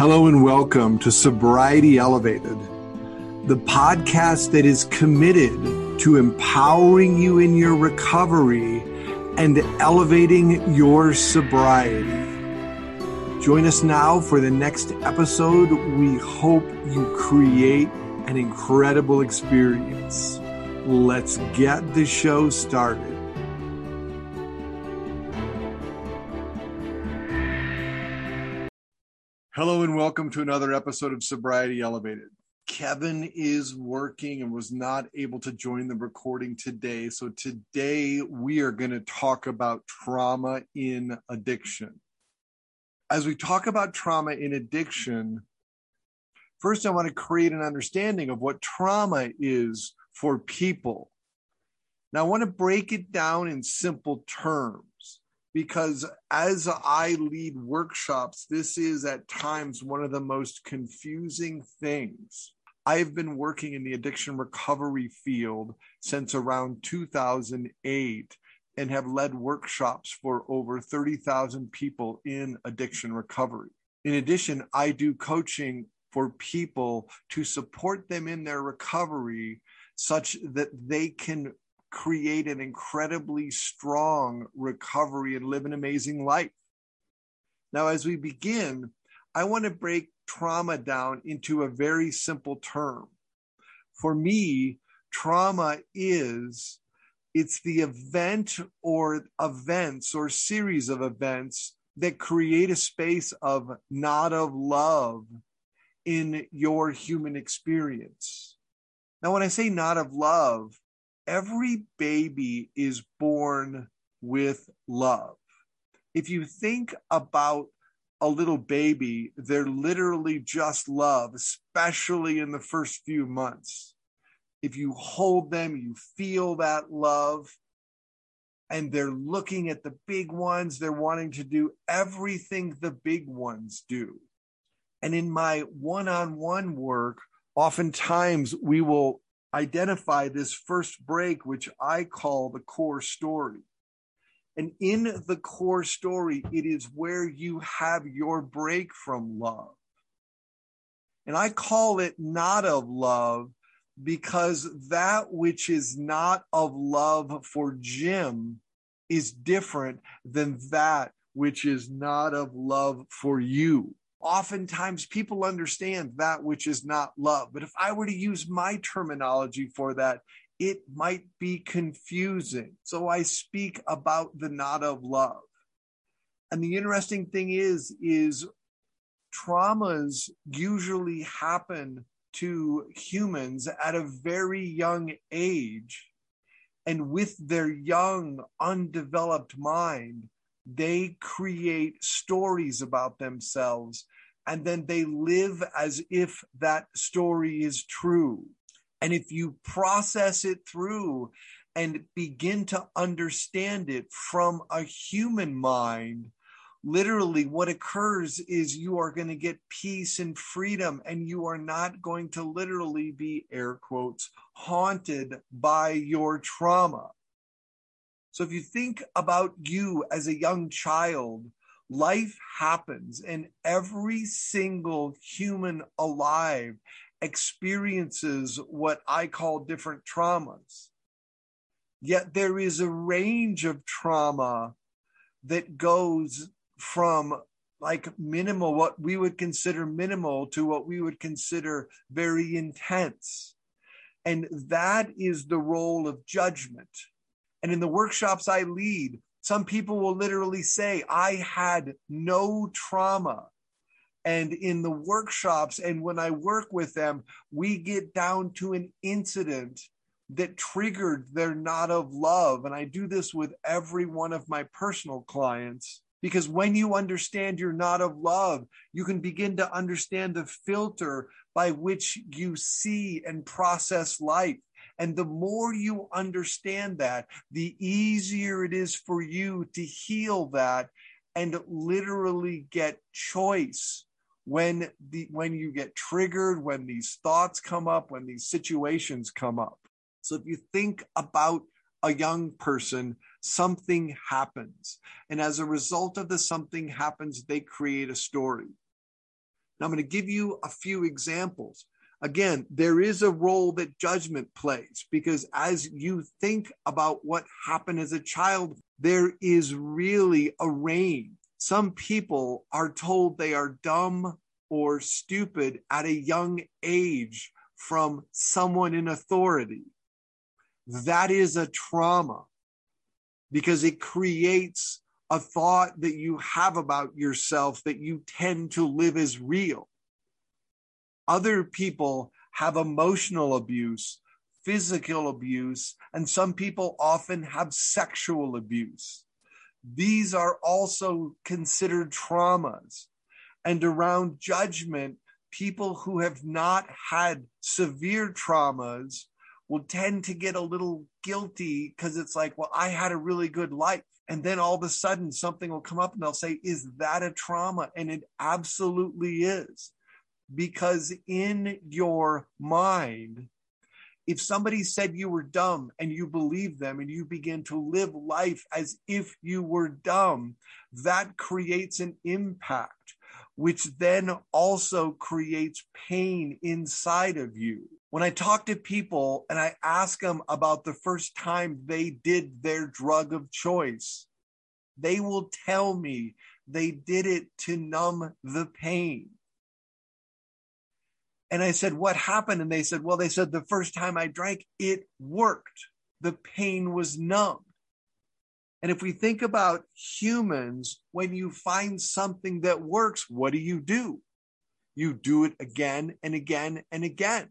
Hello and welcome to Sobriety Elevated, the podcast that is committed to empowering you in your recovery and elevating your sobriety. Join us now for the next episode. We hope you create an incredible experience. Let's get the show started. Hello and welcome to another episode of Sobriety Elevated. Kevin is working and was not able to join the recording today. So today we are going to talk about trauma in addiction. As we talk about trauma in addiction, first I want to create an understanding of what trauma is for people. Now I want to break it down in simple terms because as I lead workshops, this is at times one of the most confusing things. I've been working in the addiction recovery field since around 2008 and have led workshops for over 30,000 people in addiction recovery. In addition, I do coaching for people to support them in their recovery such that they can create an incredibly strong recovery and live an amazing life. Now, as we begin, I want to break trauma down into a very simple term. For me, trauma is it's the event or events or series of events that create a space of not of love in your human experience. Now, when I say not of love, every baby is born with love. If you think about a little baby, they're literally just love, especially in the first few months. If you hold them, you feel that love, and they're looking at the big ones, they're wanting to do everything the big ones do. And in my one on one work, oftentimes we will identify this first break, which I call the core story. And in the core story, it is where you have your break from love. And I call it not of love because that which is not of love for Jim is different than that which is not of love for you oftentimes people understand that which is not love. But if I were to use my terminology for that, it might be confusing. So I speak about the not of love. And the interesting thing is, is traumas usually happen to humans at a very young age. And with their young, undeveloped mind, they create stories about themselves and then they live as if that story is true. And if you process it through and begin to understand it from a human mind, literally what occurs is you are going to get peace and freedom and you are not going to literally be air quotes haunted by your trauma so if you think about you as a young child, life happens and every single human alive experiences what I call different traumas. Yet there is a range of trauma that goes from like minimal, what we would consider minimal, to what we would consider very intense. And that is the role of judgment. And in the workshops I lead, some people will literally say, I had no trauma. And in the workshops, and when I work with them, we get down to an incident that triggered their not of love. And I do this with every one of my personal clients because when you understand you're not of love, you can begin to understand the filter by which you see and process life. And the more you understand that, the easier it is for you to heal that and literally get choice when the when you get triggered, when these thoughts come up, when these situations come up. So if you think about a young person, something happens. And as a result of the something happens, they create a story. Now, I'm going to give you a few examples. Again, there is a role that judgment plays because as you think about what happened as a child, there is really a range. Some people are told they are dumb or stupid at a young age from someone in authority. That is a trauma because it creates a thought that you have about yourself that you tend to live as real. Other people have emotional abuse, physical abuse, and some people often have sexual abuse. These are also considered traumas. And around judgment, people who have not had severe traumas will tend to get a little guilty because it's like, well, I had a really good life. And then all of a sudden something will come up and they'll say, is that a trauma? And it absolutely is. Because in your mind, if somebody said you were dumb and you believe them and you begin to live life as if you were dumb, that creates an impact, which then also creates pain inside of you. When I talk to people and I ask them about the first time they did their drug of choice, they will tell me they did it to numb the pain. And I said, What happened? And they said, Well, they said the first time I drank, it worked. The pain was numb. And if we think about humans, when you find something that works, what do you do? You do it again and again and again.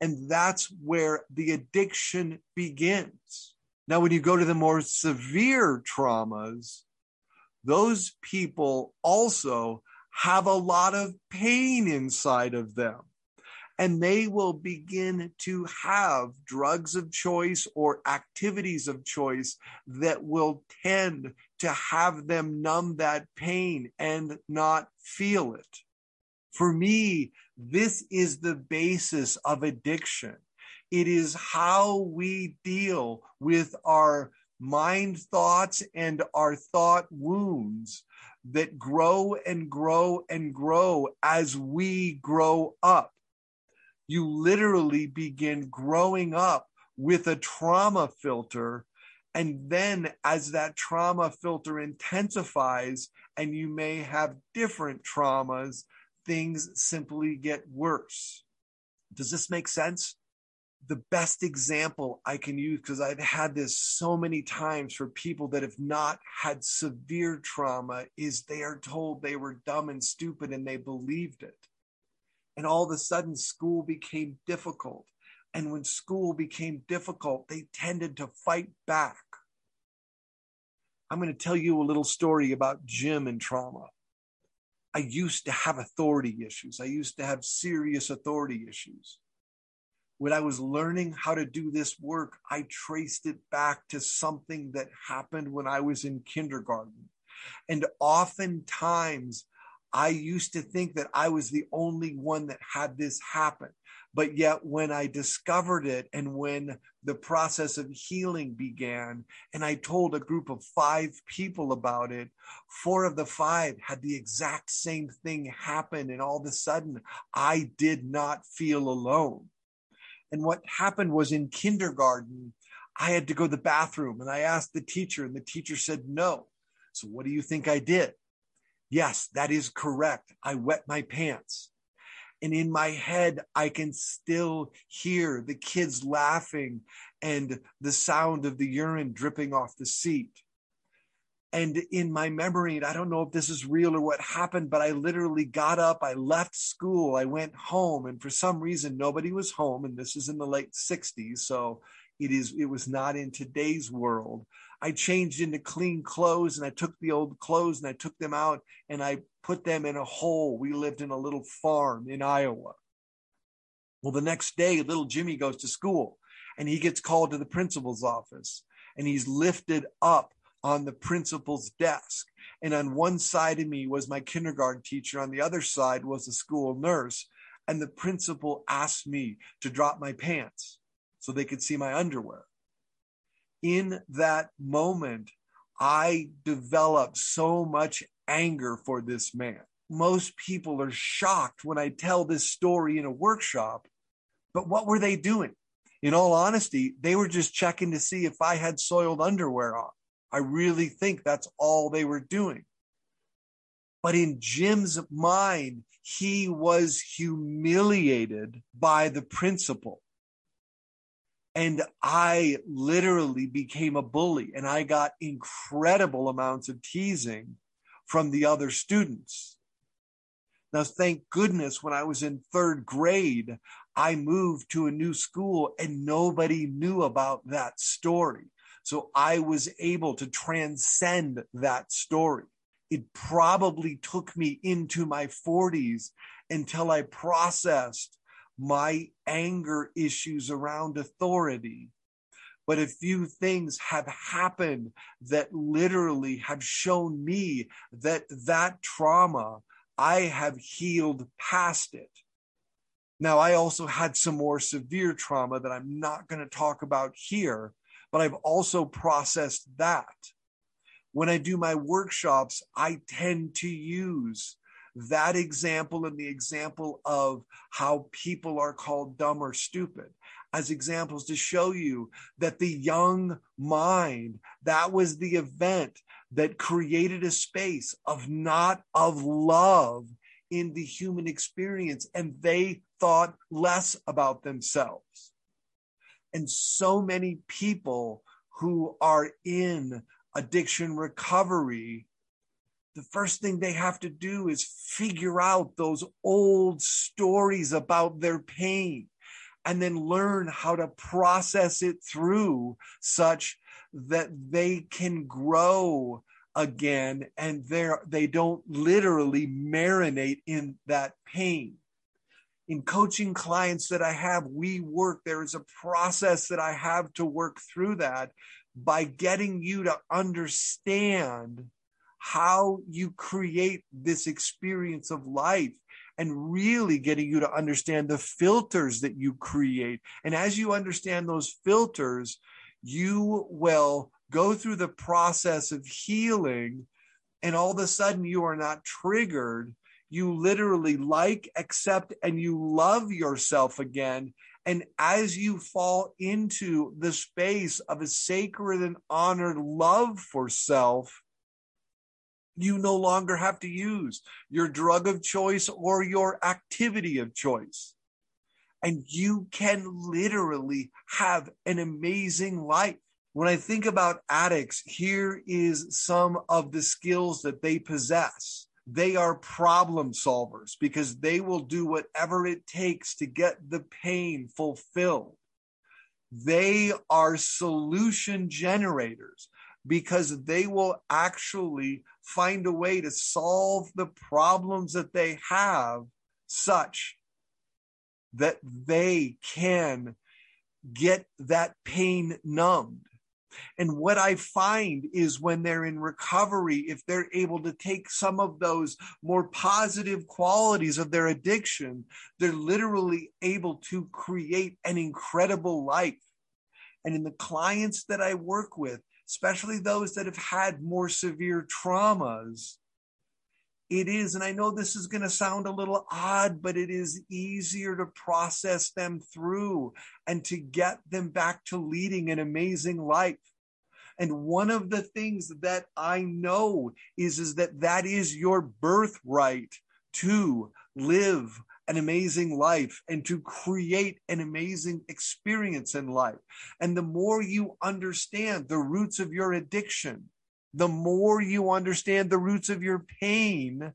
And that's where the addiction begins. Now, when you go to the more severe traumas, those people also have a lot of pain inside of them. And they will begin to have drugs of choice or activities of choice that will tend to have them numb that pain and not feel it. For me, this is the basis of addiction. It is how we deal with our mind thoughts and our thought wounds that grow and grow and grow as we grow up. You literally begin growing up with a trauma filter. And then as that trauma filter intensifies and you may have different traumas, things simply get worse. Does this make sense? The best example I can use, because I've had this so many times for people that have not had severe trauma, is they are told they were dumb and stupid and they believed it. And all of a sudden, school became difficult. And when school became difficult, they tended to fight back. I'm going to tell you a little story about Jim and trauma. I used to have authority issues. I used to have serious authority issues. When I was learning how to do this work, I traced it back to something that happened when I was in kindergarten. And oftentimes, I used to think that I was the only one that had this happen. But yet, when I discovered it and when the process of healing began, and I told a group of five people about it, four of the five had the exact same thing happen. And all of a sudden, I did not feel alone. And what happened was in kindergarten, I had to go to the bathroom and I asked the teacher, and the teacher said no. So, what do you think I did? Yes, that is correct. I wet my pants. And in my head, I can still hear the kids laughing and the sound of the urine dripping off the seat. And in my memory, I don't know if this is real or what happened, but I literally got up, I left school, I went home, and for some reason nobody was home. And this is in the late 60s, so it is it was not in today's world. I changed into clean clothes and I took the old clothes and I took them out and I put them in a hole. We lived in a little farm in Iowa. Well, the next day, little Jimmy goes to school and he gets called to the principal's office and he's lifted up on the principal's desk. And on one side of me was my kindergarten teacher, on the other side was the school nurse. And the principal asked me to drop my pants so they could see my underwear in that moment, I developed so much anger for this man. most people are shocked when I tell this story in a workshop. But what were they doing? In all honesty, they were just checking to see if I had soiled underwear on. I really think that's all they were doing. But in Jim's mind, he was humiliated by the principal. And I literally became a bully and I got incredible amounts of teasing from the other students. Now, thank goodness when I was in third grade, I moved to a new school and nobody knew about that story. So I was able to transcend that story. It probably took me into my 40s until I processed my anger issues around authority. But a few things have happened that literally have shown me that that trauma, I have healed past it. Now, I also had some more severe trauma that I'm not going to talk about here, but I've also processed that. When I do my workshops, I tend to use that example and the example of how people are called dumb or stupid as examples to show you that the young mind, that was the event that created a space of not of love in the human experience. And they thought less about themselves. And so many people who are in addiction recovery the first thing they have to do is figure out those old stories about their pain and then learn how to process it through such that they can grow again and they don't literally marinate in that pain. In coaching clients that I have, we work, there is a process that I have to work through that by getting you to understand how you create this experience of life and really getting you to understand the filters that you create. And as you understand those filters, you will go through the process of healing, and all of a sudden, you are not triggered. You literally like, accept, and you love yourself again. And as you fall into the space of a sacred and honored love for self, you no longer have to use your drug of choice or your activity of choice. And you can literally have an amazing life. When I think about addicts, here is some of the skills that they possess. They are problem solvers because they will do whatever it takes to get the pain fulfilled. They are solution generators because they will actually find a way to solve the problems that they have such that they can get that pain numbed. And what I find is when they're in recovery, if they're able to take some of those more positive qualities of their addiction, they're literally able to create an incredible life. And in the clients that I work with, especially those that have had more severe traumas, it is, and I know this is going to sound a little odd, but it is easier to process them through and to get them back to leading an amazing life. And one of the things that I know is, is that that is your birthright to live an amazing life and to create an amazing experience in life. And the more you understand the roots of your addiction, the more you understand the roots of your pain,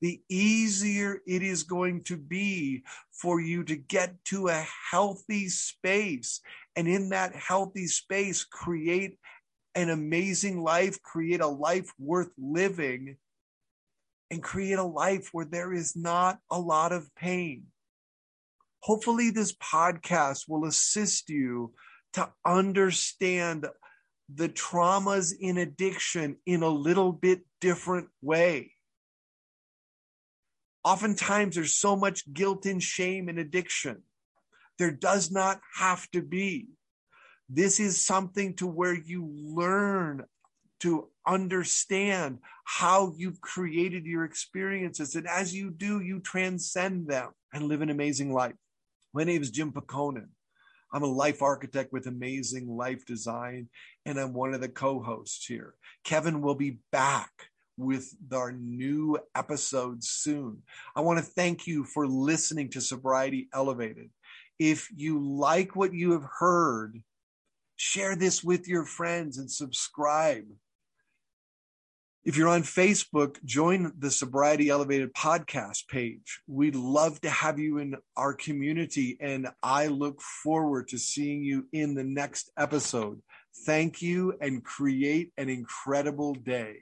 the easier it is going to be for you to get to a healthy space. And in that healthy space, create an amazing life, create a life worth living and create a life where there is not a lot of pain. Hopefully, this podcast will assist you to understand the traumas in addiction in a little bit different way. Oftentimes, there's so much guilt and shame in addiction. There does not have to be. This is something to where you learn to understand how you've created your experiences. And as you do, you transcend them and live an amazing life. My name is Jim Pakonin. I'm a life architect with amazing life design, and I'm one of the co hosts here. Kevin will be back with our new episodes soon. I want to thank you for listening to Sobriety Elevated. If you like what you have heard, share this with your friends and subscribe. If you're on Facebook, join the Sobriety Elevated podcast page. We'd love to have you in our community, and I look forward to seeing you in the next episode. Thank you and create an incredible day.